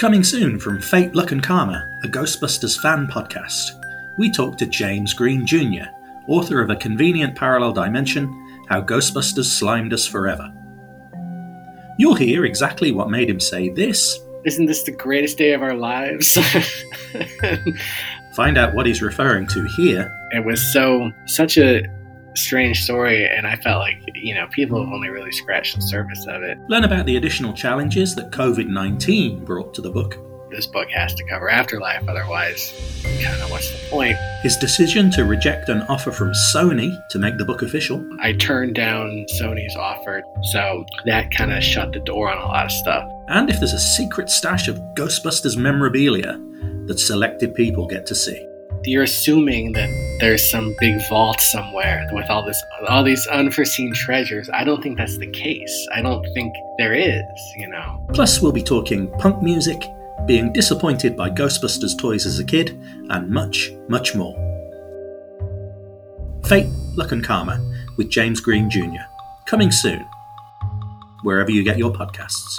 Coming soon from Fate, Luck and Karma, a Ghostbusters fan podcast, we talk to James Greene Jr., author of A Convenient Parallel Dimension How Ghostbusters Slimed Us Forever. You'll hear exactly what made him say this. Isn't this the greatest day of our lives? Find out what he's referring to here. it was so such a strange story and I felt like, you know, people have only really scratched the surface of it. Learn about the additional challenges that COVID 19 brought to the book. This book has to cover afterlife, otherwise kinda what's the point? His decision to reject an offer from Sony to make the book official. I turned down Sony's offer, so that kind of shut the door on a lot of stuff. And if there's a secret stash of Ghostbusters memorabilia that selected people get to see. You're assuming that there's some big vault somewhere with all this, all these unforeseen treasures. I don't think that's the case. I don't think there is. You know, Plus, we'll be talking punk music, being disappointed by Ghostbusters toys as a kid, and much, much more. Fate, Luck and Karma with James Greene Jr. Coming soon, wherever you get your podcasts.